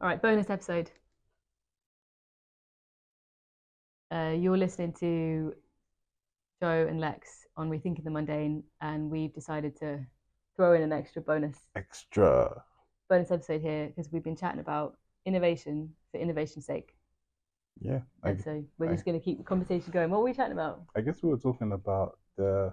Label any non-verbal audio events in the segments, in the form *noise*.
All right, bonus episode. Uh, you're listening to Jo and Lex on Rethinking the Mundane, and we've decided to throw in an extra bonus Extra. bonus episode here because we've been chatting about innovation for innovation's sake. Yeah. I, And so we're I- just going to keep the conversation going. What were we chatting about? I guess we were talking about the.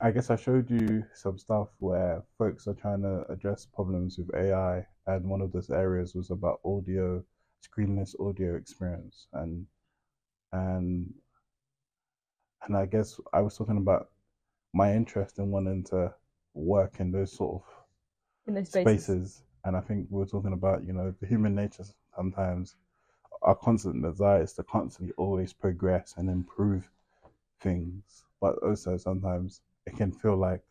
I guess I showed you some stuff where folks are trying to address problems with AI, and one of those areas was about audio, screenless audio experience, and and and I guess I was talking about my interest in wanting to work in those sort of In those spaces. spaces. And I think we were talking about, you know, the human nature sometimes, our constant desire is to constantly always progress and improve things. But also sometimes it can feel like,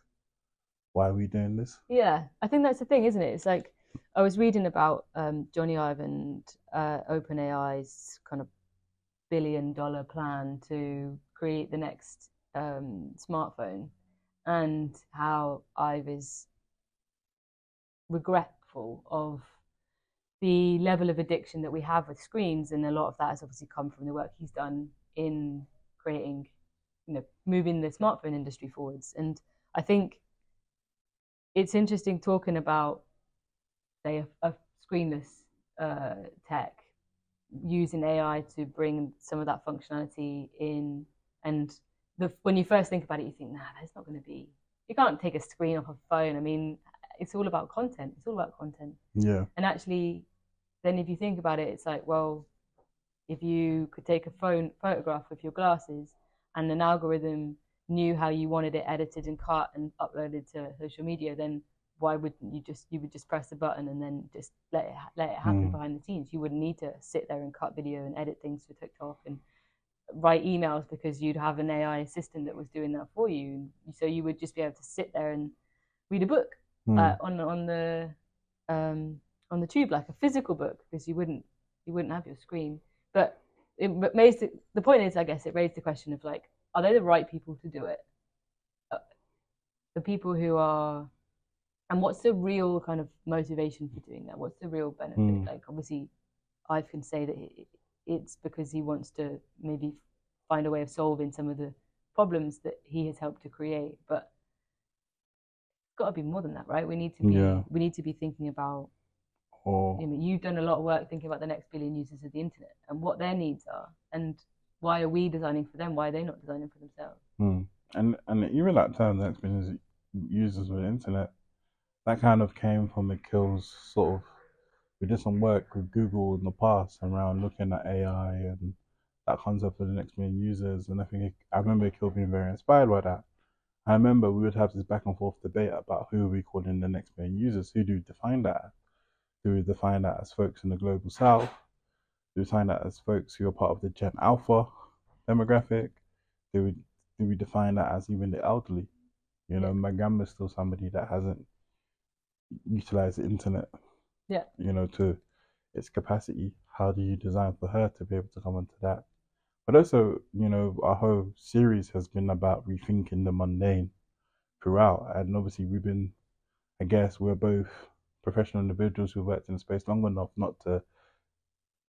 why are we doing this? Yeah, I think that's the thing, isn't it? It's like I was reading about um, Jony Ive and uh, OpenAI's kind of billion dollar plan to create the next um, smartphone and how Ive is regretful of the level of addiction that we have with screens. And a lot of that has obviously come from the work he's done in creating, you know, moving the smartphone industry forwards. And I think it's interesting talking about, say, a, a screenless uh, tech using AI to bring some of that functionality in. And the, when you first think about it, you think, nah, that's not going to be. You can't take a screen off a phone. I mean, it's all about content. It's all about content. Yeah. And actually, then if you think about it, it's like, well, if you could take a phone photograph with your glasses and an algorithm knew how you wanted it edited and cut and uploaded to social media, then why wouldn't you just you would just press a button and then just let it let it happen Mm. behind the scenes? You wouldn't need to sit there and cut video and edit things for TikTok and write emails because you'd have an AI assistant that was doing that for you. So you would just be able to sit there and read a book Hmm. uh, on on the um, on the tube like a physical book because you wouldn't you wouldn't have your screen. But it raised the, the point is, I guess, it raised the question of like, are they the right people to do it? Uh, the people who are, and what's the real kind of motivation for doing that? What's the real benefit? Mm. Like, obviously, I can say that it's because he wants to maybe find a way of solving some of the problems that he has helped to create, but it's got to be more than that, right? We need to be Yeah. we need to be thinking about. or I mean, you've done a lot of work thinking about the next billion users of the internet and what their needs are, and why are we designing for them? Why are they not designing for themselves? Hmm. And and even that term that's been users with the internet, that kind of came from Akil's sort of. We did some work with Google in the past around looking at AI and that concept of the next million users, and I think I remember Akil being very inspired by that. I remember we would have this back and forth debate about who are we calling the next million users. Who do we define that? as? Do we define that as folks in the global south? Do we define that as folks who are part of the Gen Alpha demographic? Do we do we define that as even the elderly? You know, my grandma's still somebody that hasn't utilized the internet, Yeah. you know, to its capacity. How do you design for her to be able to come into that? But also, you know, our whole series has been about rethinking the mundane throughout. And obviously, we've been, I guess, we're both professional individuals who've worked in the space long enough not to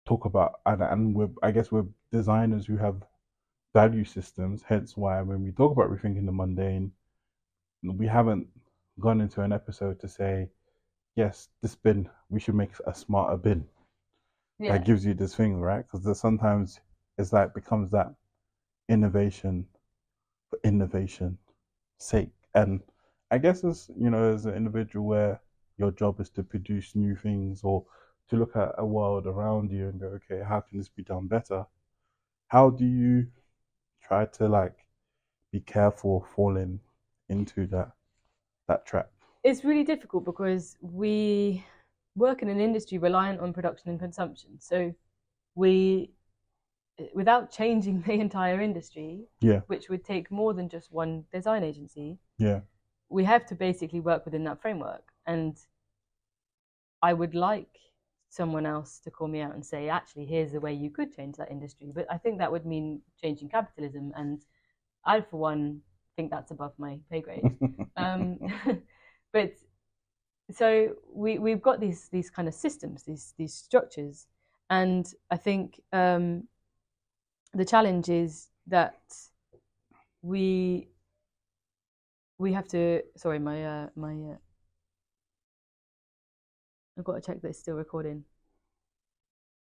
talk about, and, and we're, I guess, we're designers who have value systems. Hence, why when we talk about rethinking the mundane, we haven't gone into an episode to say, yes, this bin, we should make a smarter bin Yeah, that gives you this thing, right? Because sometimes it's like becomes that innovation for innovation sake. And I guess as you know, as an individual where your job is to produce new things or to look at a world around you and go, okay, how can this be done better? How do you try to like be careful of falling into that that trap? it's really difficult because we work in an industry reliant on production and consumption. So we, without changing *laughs* the entire industry, Yeah, which would take more than just one design agency, yeah, we have to basically work within that framework. And I would like someone else to call me out and say, actually, here's the way you could change that industry. But I think that would mean changing capitalism. And I, for one, think that's above my pay grade. *laughs* Um, *laughs* but so we we've got these these kind of systems, these these structures, and I think um, the challenge is that we we have to. Sorry, my uh, my. Uh, I've got to check that it's still recording.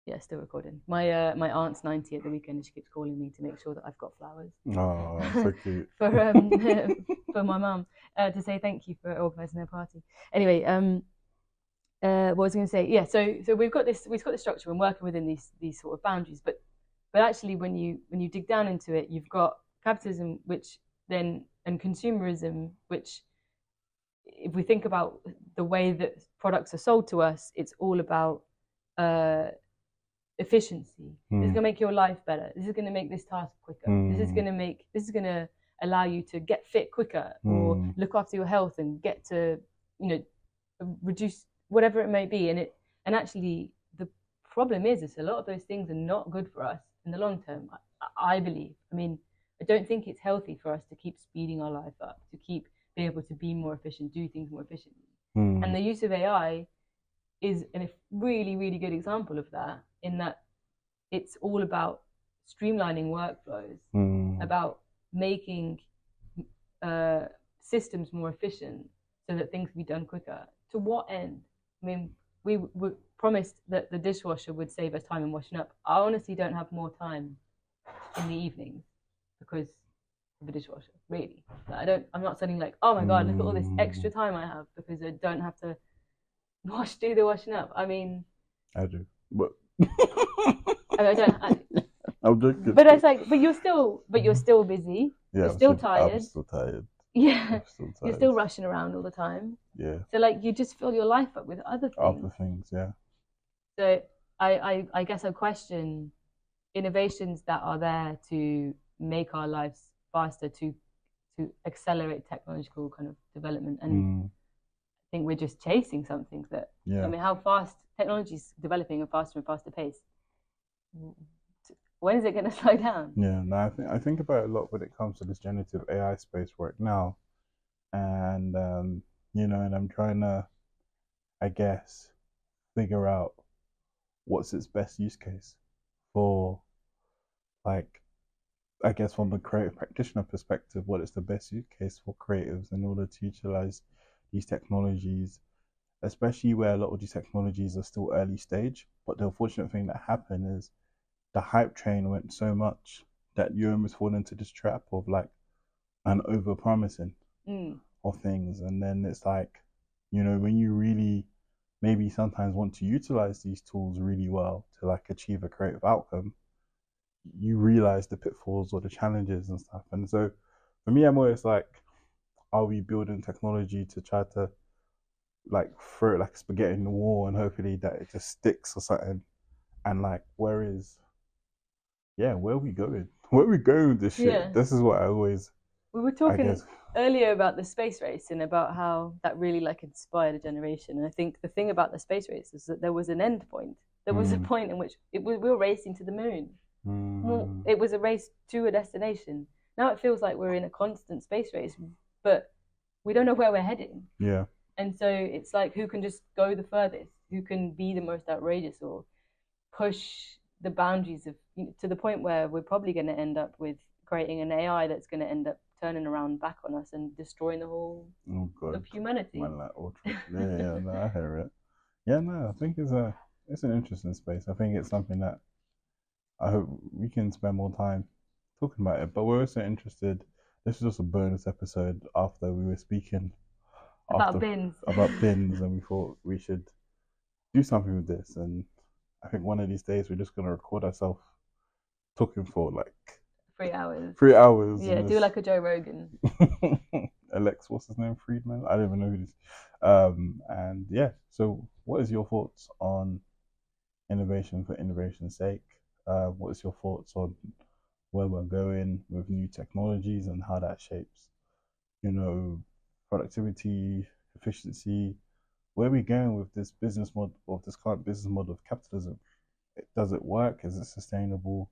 Yeah, still recording. My uh, my aunt's ninety at the weekend, and she keeps calling me to make sure that I've got flowers. Oh, so cute. *laughs* for um *laughs* *laughs* for my mum uh, to say thank you for organising her party. Anyway, um, uh, what was I going to say? Yeah, so so we've got this we've got the structure and working within these these sort of boundaries, but but actually when you when you dig down into it, you've got capitalism, which then and consumerism, which if we think about the way that products are sold to us, it's all about uh, efficiency. This is Mm. going to make your life better. This is going to make this task quicker. This is Mm. going to make this is going to allow you to get fit quicker or Mm. look after your health and get to you know reduce whatever it may be. And it and actually the problem is is a lot of those things are not good for us in the long term. I, I believe. I mean, I don't think it's healthy for us to keep speeding our life up, to keep being able to be more efficient, do things more efficiently. Mm. And the use of AI is a really, really good example of that, in that it's all about streamlining workflows, Mm. about making uh, systems more efficient so that things can be done quicker. To what end? I mean, we were promised that the dishwasher would save us time in washing up. I honestly don't have more time in the evenings because the dishwasher. Really, Like, I don't. I'm not saying like, oh my god, look at all this mm. extra time I have because I don't have to *laughs* wash, do the washing up. I mean, I do, but I, I don't. I, *laughs* I'm joking. but it's like, but you're still, but you're still busy. yeah, you're I'm still I'm tired. still tired. *laughs* Yeah, still tired. you're still rushing around all the time. yeah, So like, you just fill your life up with other things. other things. Yeah. So I, I, I guess I question innovations that are there to make our lives faster, to to accelerate technological kind of development. And Mm. I think we're just chasing something that Yeah. I mean, how fast technology is developing at faster and faster pace. When is it going *laughs* to slow down? Yeah, no, I think I think about it a lot when it comes to this generative AI space right now, and um, you know, and I'm trying to, I guess, figure out what's its best use case for, like, I guess from a creative practitioner perspective, what is the best use case for creatives in order to utilize these technologies, especially where a lot of these technologies are still early stage. But the unfortunate thing that happened is the hype train went so much that you almost fall into this trap of like an over promising Mm, of things and then it's like you know when you really maybe sometimes want to utilize these tools really well to like achieve a creative outcome you realize the pitfalls or the challenges and stuff and so for me i'm always like are we building technology to try to like throw it like spaghetti in the wall and hopefully that it just sticks or something and like where is yeah where are we going *laughs* where are we going with this shit Yeah. this is what i always We were talking earlier about the space race and about how that really like inspired a generation. And I think the thing about the space race is that there was an end point. There was a Mm. point in which it we were racing to the moon. Mm, it was a race to a destination. Now it feels like we're in a constant space race, but we don't know where we're heading. yeah And so it's like who can just go the furthest, who can be the most outrageous or push the boundaries of to the point where we're probably going to end up with creating an AI that's going to end up turning around back on us and destroying the whole oh god of humanity. Man, like. *laughs* Yeah, yeah, no, I hear it. Yeah, no, I think it's a it's an interesting space. I think it's something that I hope we can spend more time talking about it. But we're also interested. This is just a bonus episode after we were speaking About after- bins. *laughs* about bins, and we thought we should do something with this. And I think one of these days we're just gonna record ourselves talking for like Three hours. three hours. Yeah, do just- like a Joe Rogan. *laughs* Alex, what's his name? Fridman? I don't even know who this. Um, and yeah, so what is your thoughts on innovation for innovation's sake? Uh, what is your thoughts on where we're going with new technologies and how that shapes, you know, productivity, efficiency? Where are we going with this business model, of this current business model of capitalism? Does it work? Is it sustainable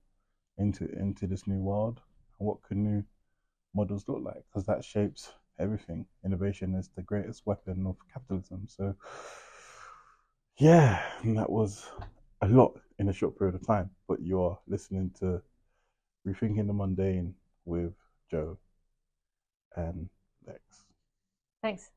into into this new world? And what could new models look like because that shapes everything. Innovation is the greatest weapon of capitalism. So, yeah, that was a lot in a short period of time. But you're listening to Rethinking the Mundane with Jo and Lex. Thanks.